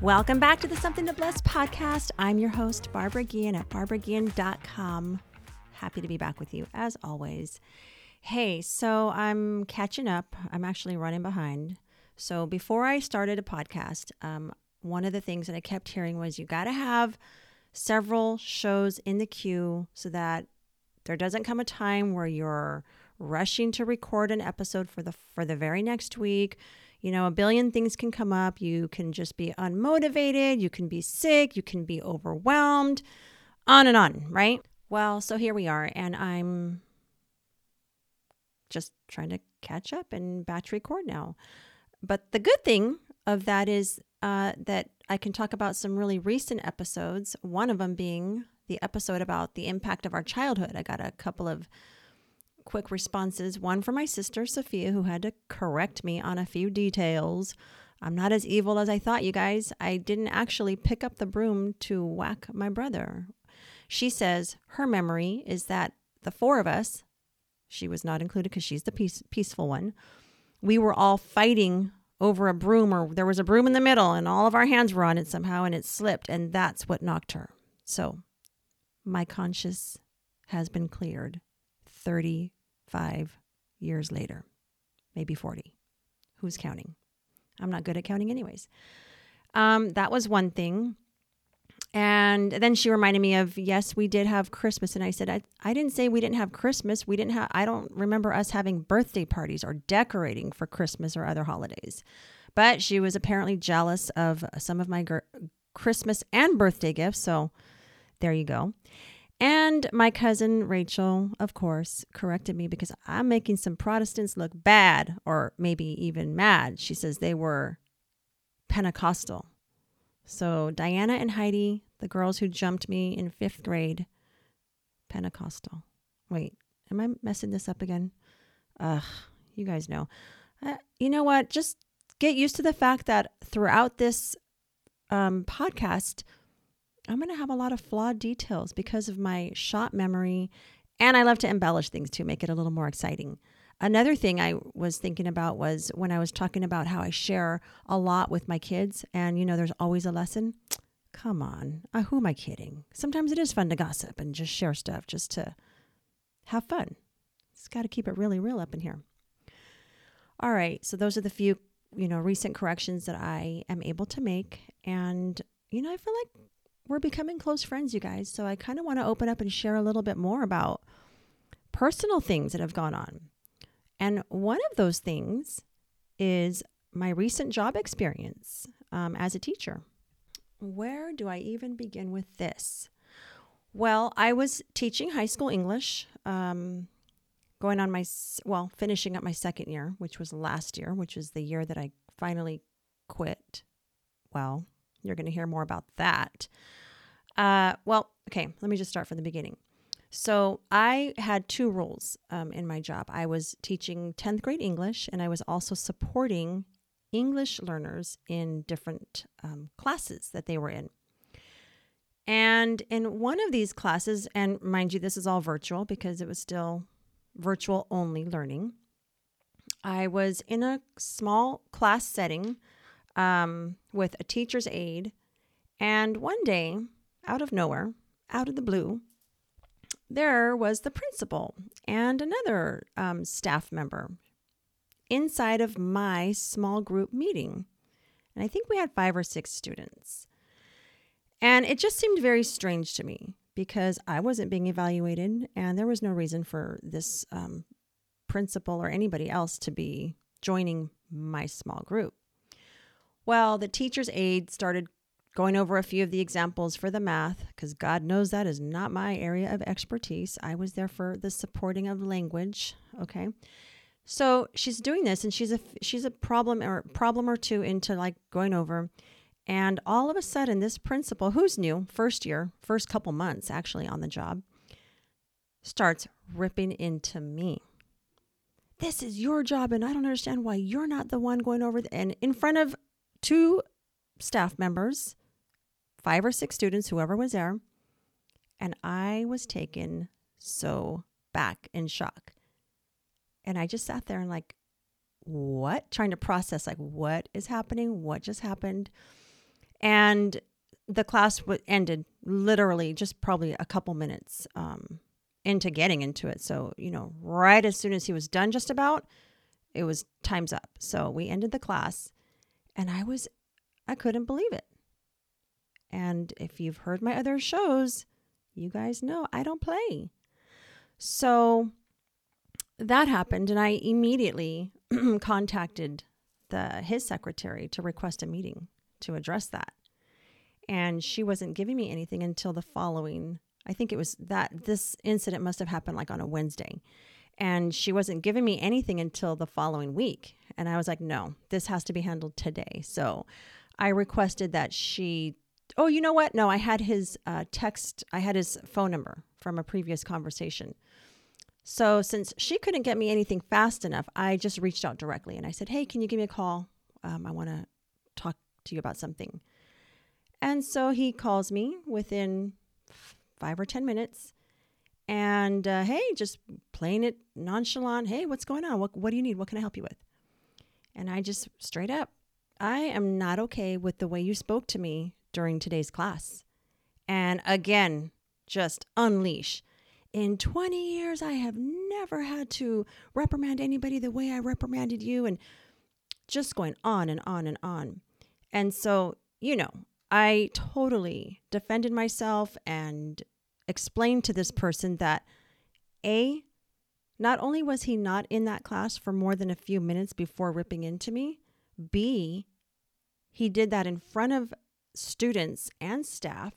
Welcome back to the Something to Bless podcast. I'm your host, Barbara Guillen at barbaraguillen.com. Happy to be back with you as always. Hey, so I'm catching up. I'm actually running behind. So before I started a podcast, um, one of the things that I kept hearing was you got to have several shows in the queue so that there doesn't come a time where you're rushing to record an episode for the for the very next week you know, a billion things can come up. You can just be unmotivated, you can be sick, you can be overwhelmed, on and on, right? Well, so here we are, and I'm just trying to catch up and batch record now. But the good thing of that is uh, that I can talk about some really recent episodes, one of them being the episode about the impact of our childhood. I got a couple of quick responses. One from my sister, Sophia, who had to correct me on a few details. I'm not as evil as I thought, you guys. I didn't actually pick up the broom to whack my brother. She says her memory is that the four of us, she was not included because she's the peace, peaceful one, we were all fighting over a broom, or there was a broom in the middle, and all of our hands were on it somehow, and it slipped, and that's what knocked her. So my conscience has been cleared 30 five years later, maybe 40. Who's counting? I'm not good at counting, anyways. Um, that was one thing. And then she reminded me of, yes, we did have Christmas. And I said, I, I didn't say we didn't have Christmas. We didn't have, I don't remember us having birthday parties or decorating for Christmas or other holidays. But she was apparently jealous of some of my gr- Christmas and birthday gifts. So there you go. And my cousin Rachel, of course, corrected me because I'm making some Protestants look bad or maybe even mad. She says they were Pentecostal. So Diana and Heidi, the girls who jumped me in fifth grade, Pentecostal. Wait, am I messing this up again? Ugh, you guys know. Uh, you know what? Just get used to the fact that throughout this um, podcast, I'm going to have a lot of flawed details because of my shot memory. And I love to embellish things to make it a little more exciting. Another thing I was thinking about was when I was talking about how I share a lot with my kids, and you know, there's always a lesson. Come on, uh, who am I kidding? Sometimes it is fun to gossip and just share stuff just to have fun. It's got to keep it really real up in here. All right, so those are the few, you know, recent corrections that I am able to make. And, you know, I feel like we're becoming close friends, you guys. So I kind of want to open up and share a little bit more about personal things that have gone on. And one of those things is my recent job experience um, as a teacher. Where do I even begin with this? Well, I was teaching high school English, um, going on my, well, finishing up my second year, which was last year, which is the year that I finally quit. Well, you're going to hear more about that. Uh, well, okay, let me just start from the beginning. So I had two roles um, in my job. I was teaching 10th grade English, and I was also supporting English learners in different um, classes that they were in. And in one of these classes, and mind you, this is all virtual because it was still virtual only learning, I was in a small class setting um, with a teacher's aide. And one day, out of nowhere, out of the blue, there was the principal and another um, staff member inside of my small group meeting. And I think we had five or six students. And it just seemed very strange to me because I wasn't being evaluated and there was no reason for this um, principal or anybody else to be joining my small group. Well, the teacher's aide started going over a few of the examples for the math, because God knows that is not my area of expertise. I was there for the supporting of language. Okay. So she's doing this and she's a she's a problem or problem or two into like going over And all of a sudden, this principal, who's new, first year, first couple months actually on the job, starts ripping into me. This is your job, and I don't understand why you're not the one going over. The, and in front of two staff members, five or six students, whoever was there, and I was taken so back in shock. And I just sat there and, like, what? Trying to process, like, what is happening? What just happened? And the class w- ended literally just probably a couple minutes um, into getting into it. So, you know, right as soon as he was done, just about, it was time's up. So we ended the class, and I was, I couldn't believe it. And if you've heard my other shows, you guys know I don't play. So that happened, and I immediately contacted the his secretary to request a meeting to address that. And she wasn't giving me anything until the following. I think it was that this incident must have happened like on a Wednesday. And she wasn't giving me anything until the following week. And I was like, no, this has to be handled today. So I requested that she, oh, you know what? No, I had his uh, text, I had his phone number from a previous conversation. So since she couldn't get me anything fast enough, I just reached out directly and I said, hey, can you give me a call? Um, I want to talk to you about something. And so he calls me within five or 10 minutes. And uh, hey, just playing it nonchalant. Hey, what's going on? What, what do you need? What can I help you with? And I just straight up, I am not okay with the way you spoke to me during today's class. And again, just unleash. In 20 years, I have never had to reprimand anybody the way I reprimanded you. And just going on and on and on. And so, you know, I totally defended myself and explained to this person that A, not only was he not in that class for more than a few minutes before ripping into me, B, he did that in front of students and staff,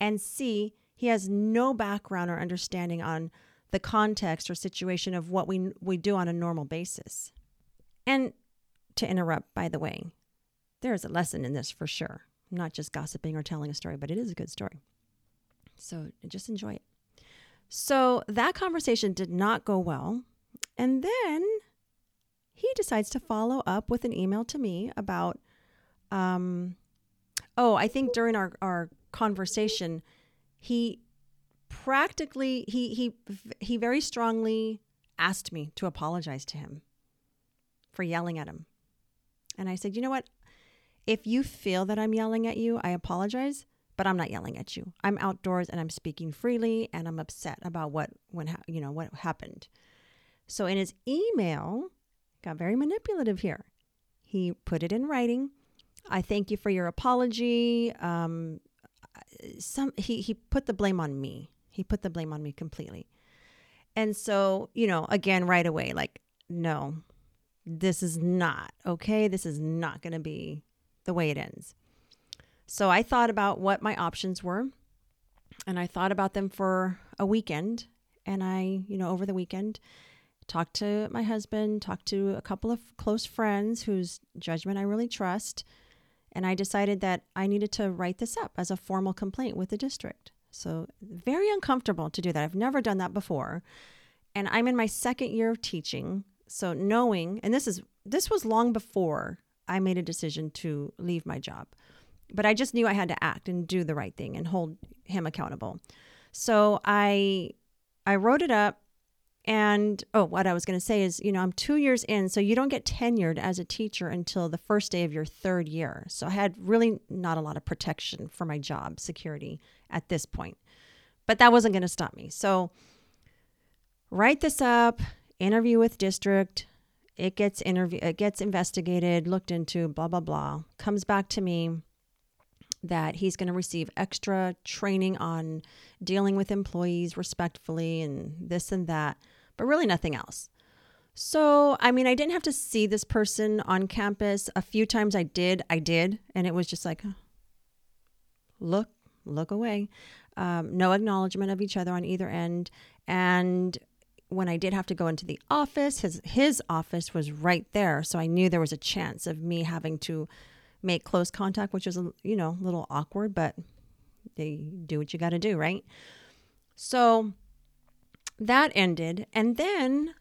and C, he has no background or understanding on the context or situation of what we we do on a normal basis. And to interrupt, by the way, there is a lesson in this for sure. I'm not just gossiping or telling a story, but it is a good story. So just enjoy it. So that conversation did not go well. And then he decides to follow up with an email to me about, um, oh, I think during our, our conversation, he practically, he, he, he very strongly asked me to apologize to him for yelling at him. And I said, you know what? If you feel that I'm yelling at you, I apologize, but I'm not yelling at you. I'm outdoors and I'm speaking freely and I'm upset about what when you know what happened. So in his email, got very manipulative here. He put it in writing. I thank you for your apology. Um, some he he put the blame on me. He put the blame on me completely. And so, you know, again right away like no. This is not okay. This is not going to be the way it ends. So I thought about what my options were and I thought about them for a weekend. And I, you know, over the weekend, talked to my husband, talked to a couple of close friends whose judgment I really trust. And I decided that I needed to write this up as a formal complaint with the district. So, very uncomfortable to do that. I've never done that before. And I'm in my second year of teaching. So, knowing, and this is, this was long before I made a decision to leave my job. But I just knew I had to act and do the right thing and hold him accountable. So I I wrote it up and oh, what I was going to say is, you know, I'm 2 years in, so you don't get tenured as a teacher until the first day of your third year. So I had really not a lot of protection for my job security at this point. But that wasn't going to stop me. So write this up, interview with district, it gets interview it gets investigated, looked into, blah blah blah. Comes back to me that he's going to receive extra training on dealing with employees respectfully and this and that, but really nothing else. So, I mean, I didn't have to see this person on campus. A few times I did, I did, and it was just like, look, look away. Um, no acknowledgement of each other on either end. And when I did have to go into the office, his his office was right there, so I knew there was a chance of me having to make close contact, which was, you know, a little awkward, but they do what you got to do, right? So that ended. And then,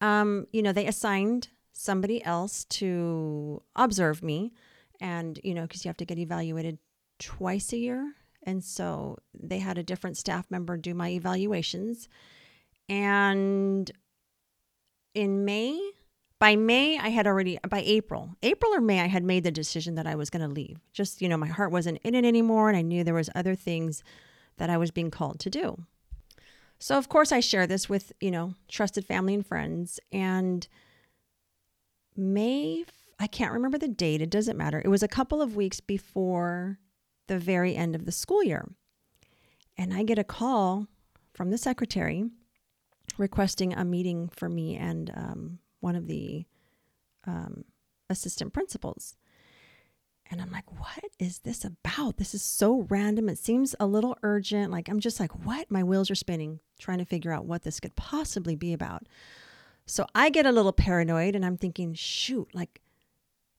um, you know, they assigned somebody else to observe me. And, you know, because you have to get evaluated twice a year. And so they had a different staff member do my evaluations. And in May, by May, I had already, by April, April or May, I had made the decision that I was going to leave. Just, you know, my heart wasn't in it anymore. And I knew there was other things that I was being called to do. So, of course, I share this with, you know, trusted family and friends. And May, I can't remember the date, it doesn't matter. It was a couple of weeks before the very end of the school year. And I get a call from the secretary requesting a meeting for me and um, one of the um, assistant principals. And I'm like, what is this about? This is so random. It seems a little urgent. Like, I'm just like, what? My wheels are spinning, trying to figure out what this could possibly be about. So I get a little paranoid and I'm thinking, shoot, like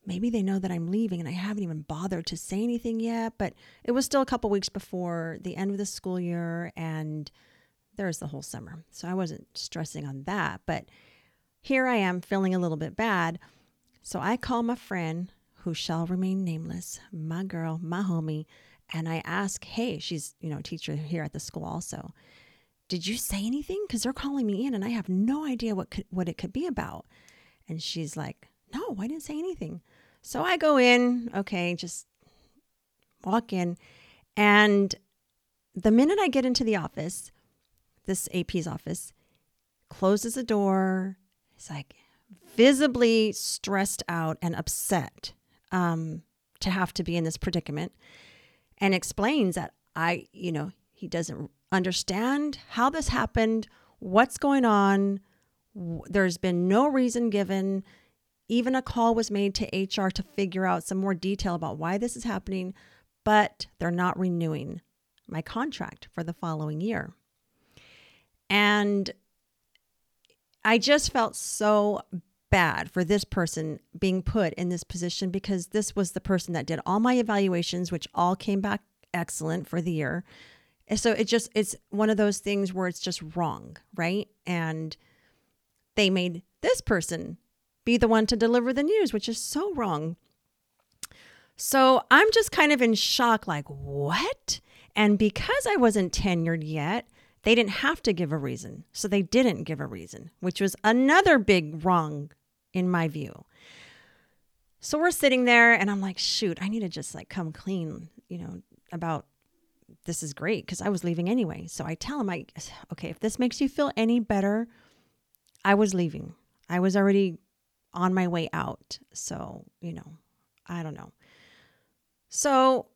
maybe they know that I'm leaving and I haven't even bothered to say anything yet. But it was still a couple weeks before the end of the school year and there's the whole summer. So I wasn't stressing on that. But here I am feeling a little bit bad. So I call my friend who shall remain nameless, my girl, my homie, and I ask, hey, she's, you know, teacher here at the school also. Did you say anything? Because they're calling me in and I have no idea what could, what it could be about. And she's like, no, I didn't say anything. So I go in, okay, just walk in. And the minute I get into the office, this AP's office, closes the door. Like visibly stressed out and upset um, to have to be in this predicament and explains that I, you know, he doesn't understand how this happened, what's going on. There's been no reason given. Even a call was made to HR to figure out some more detail about why this is happening, but they're not renewing my contract for the following year. And I just felt so bad for this person being put in this position because this was the person that did all my evaluations, which all came back excellent for the year. And so it just, it's one of those things where it's just wrong, right? And they made this person be the one to deliver the news, which is so wrong. So I'm just kind of in shock like, what? And because I wasn't tenured yet, they didn't have to give a reason. So they didn't give a reason, which was another big wrong in my view. So we're sitting there and I'm like, shoot, I need to just like come clean, you know, about this is great because I was leaving anyway. So I tell him, I, okay, if this makes you feel any better, I was leaving. I was already on my way out. So, you know, I don't know. So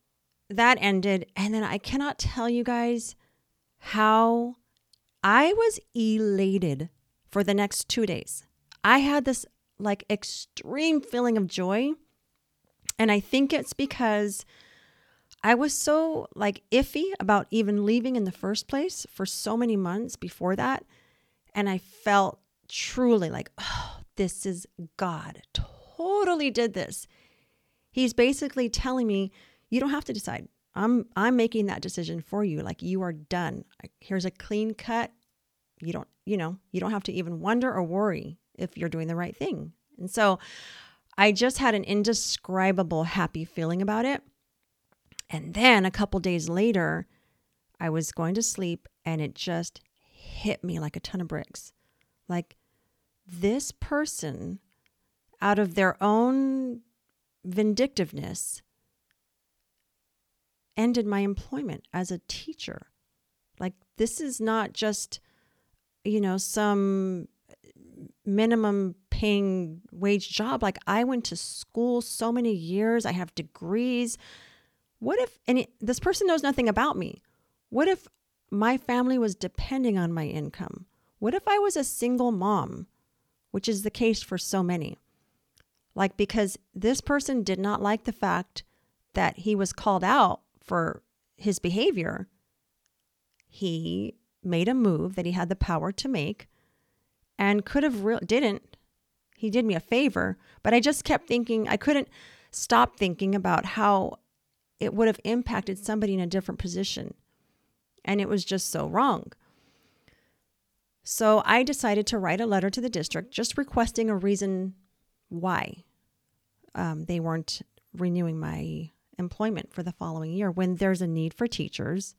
that ended. And then I cannot tell you guys how I was elated for the next two days. I had this like extreme feeling of joy. And I think it's because I was so like iffy about even leaving in the first place for so many months before that. And I felt truly like, oh, this is God. Totally did this. He's basically telling me, you don't have to decide. I'm I'm making that decision for you. Like you are done. Here's a clean cut. You don't, you know, you don't have to even wonder or worry if you're doing the right thing. And so I just had an indescribable happy feeling about it. And then a couple days later, I was going to sleep and it just hit me like a ton of bricks. Like this person, out of their own vindictiveness, ended my employment as a teacher. Like this is not just, you know, some minimum paying wage job. Like I went to school so many years, I have degrees. What if, it, this person knows nothing about me. What if my family was depending on my income? What if I was a single mom, which is the case for so many? Like, because this person did not like the fact that he was called out for his behavior, he made a move that he had the power to make and could have re- didn't he did me a favor but i just kept thinking i couldn't stop thinking about how it would have impacted somebody in a different position. And it was just so wrong. So I decided to write a letter to the district just requesting a reason why um, they weren't renewing my employment for the following year when there's a need for teachers.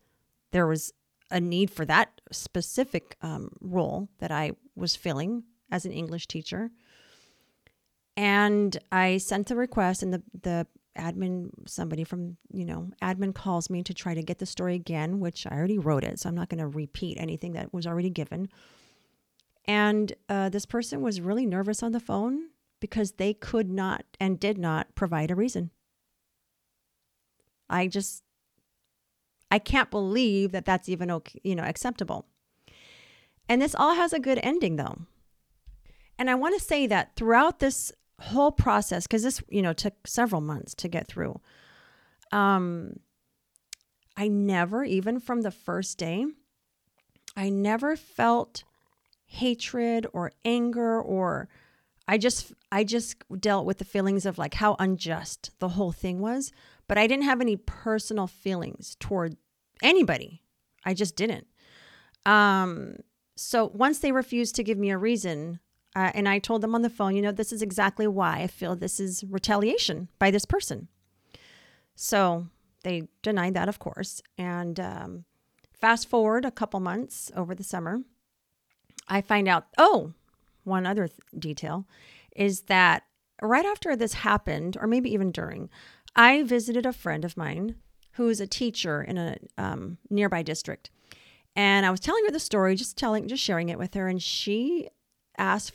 There was a need for that specific um, role that I was filling as an English teacher. And I sent the request, and the, the admin, somebody from, you know, admin calls me to try to get the story again, which I already wrote it. So I'm not going to repeat anything that was already given. And uh, this person was really nervous on the phone because they could not and did not provide a reason. I just, I can't believe that that's even okay, you know, acceptable. And this all has a good ending though. And I want to say that throughout this whole process, because this, you know, took several months to get through, um, I never, even from the first day, I never felt hatred or anger or I just I just dealt with the feelings of like how unjust the whole thing was, but I didn't have any personal feelings toward anybody. I just didn't. Um so once they refused to give me a reason, uh, and I told them on the phone, you know, this is exactly why I feel this is retaliation by this person. So they denied that, of course. And um, fast forward a couple months over the summer, I find out, oh, one other th- detail is that right after this happened, or maybe even during, I visited a friend of mine who is a teacher in a um, nearby district. And I was telling her the story, just telling, just sharing it with her. And she asked,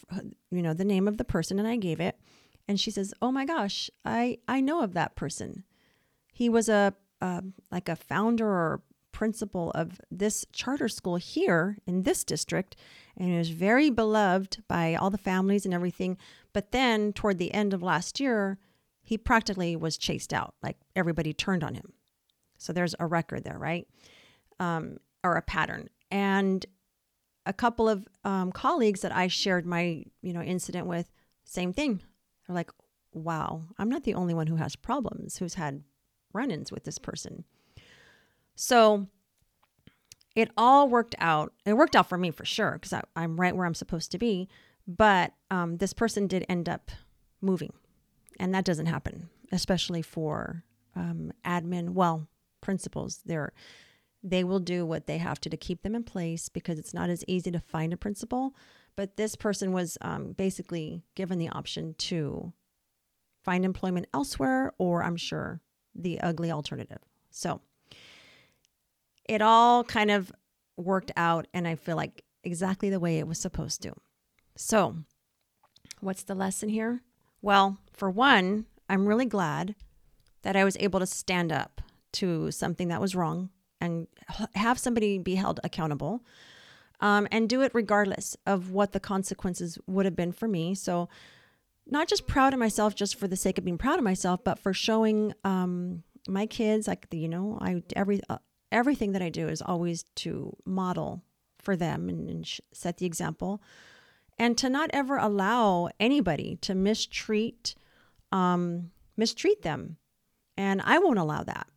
you know, the name of the person, and I gave it. And she says, "Oh my gosh, I I know of that person. He was a uh, like a founder or principal of this charter school here in this district and he was very beloved by all the families and everything but then toward the end of last year he practically was chased out like everybody turned on him so there's a record there right um, or a pattern and a couple of um, colleagues that i shared my you know incident with same thing they're like wow i'm not the only one who has problems who's had run-ins with this person so it all worked out. It worked out for me for sure because I'm right where I'm supposed to be. But um, this person did end up moving, and that doesn't happen, especially for um, admin. Well, principals, they're they will do what they have to to keep them in place because it's not as easy to find a principal. But this person was um, basically given the option to find employment elsewhere, or I'm sure the ugly alternative. So it all kind of worked out and I feel like exactly the way it was supposed to. So, what's the lesson here? Well, for one, I'm really glad that I was able to stand up to something that was wrong and have somebody be held accountable um, and do it regardless of what the consequences would have been for me. So, not just proud of myself just for the sake of being proud of myself, but for showing um, my kids, like, you know, I every uh, everything that I do is always to model for them and, and set the example and to not ever allow anybody to mistreat um, mistreat them and i won't allow that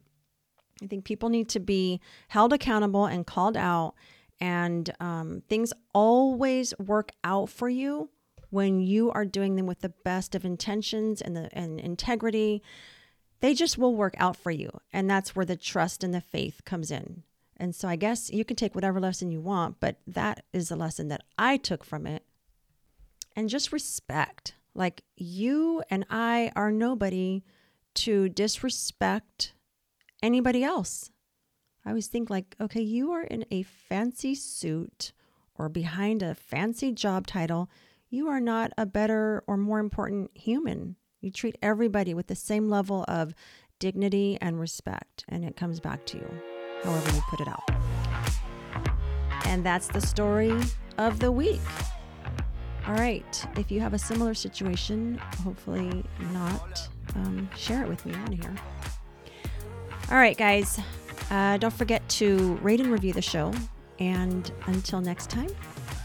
i think people need to be held accountable and called out and um, things always work out for you when you are doing them with the best of intentions and the and integrity they just will work out for you. And that's where the trust and the faith comes in. And so I guess you can take whatever lesson you want, but that is the lesson that I took from it. And just respect. Like you and I are nobody to disrespect anybody else. I always think like, okay, you are in a fancy suit or behind a fancy job title. You are not a better or more important human you treat everybody with the same level of dignity and respect, and it comes back to you, however you put it out. And that's the story of the week. All right. If you have a similar situation, hopefully not, um, share it with me on here. All right, guys. Uh, don't forget to rate and review the show. And until next time,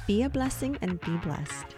be a blessing and be blessed.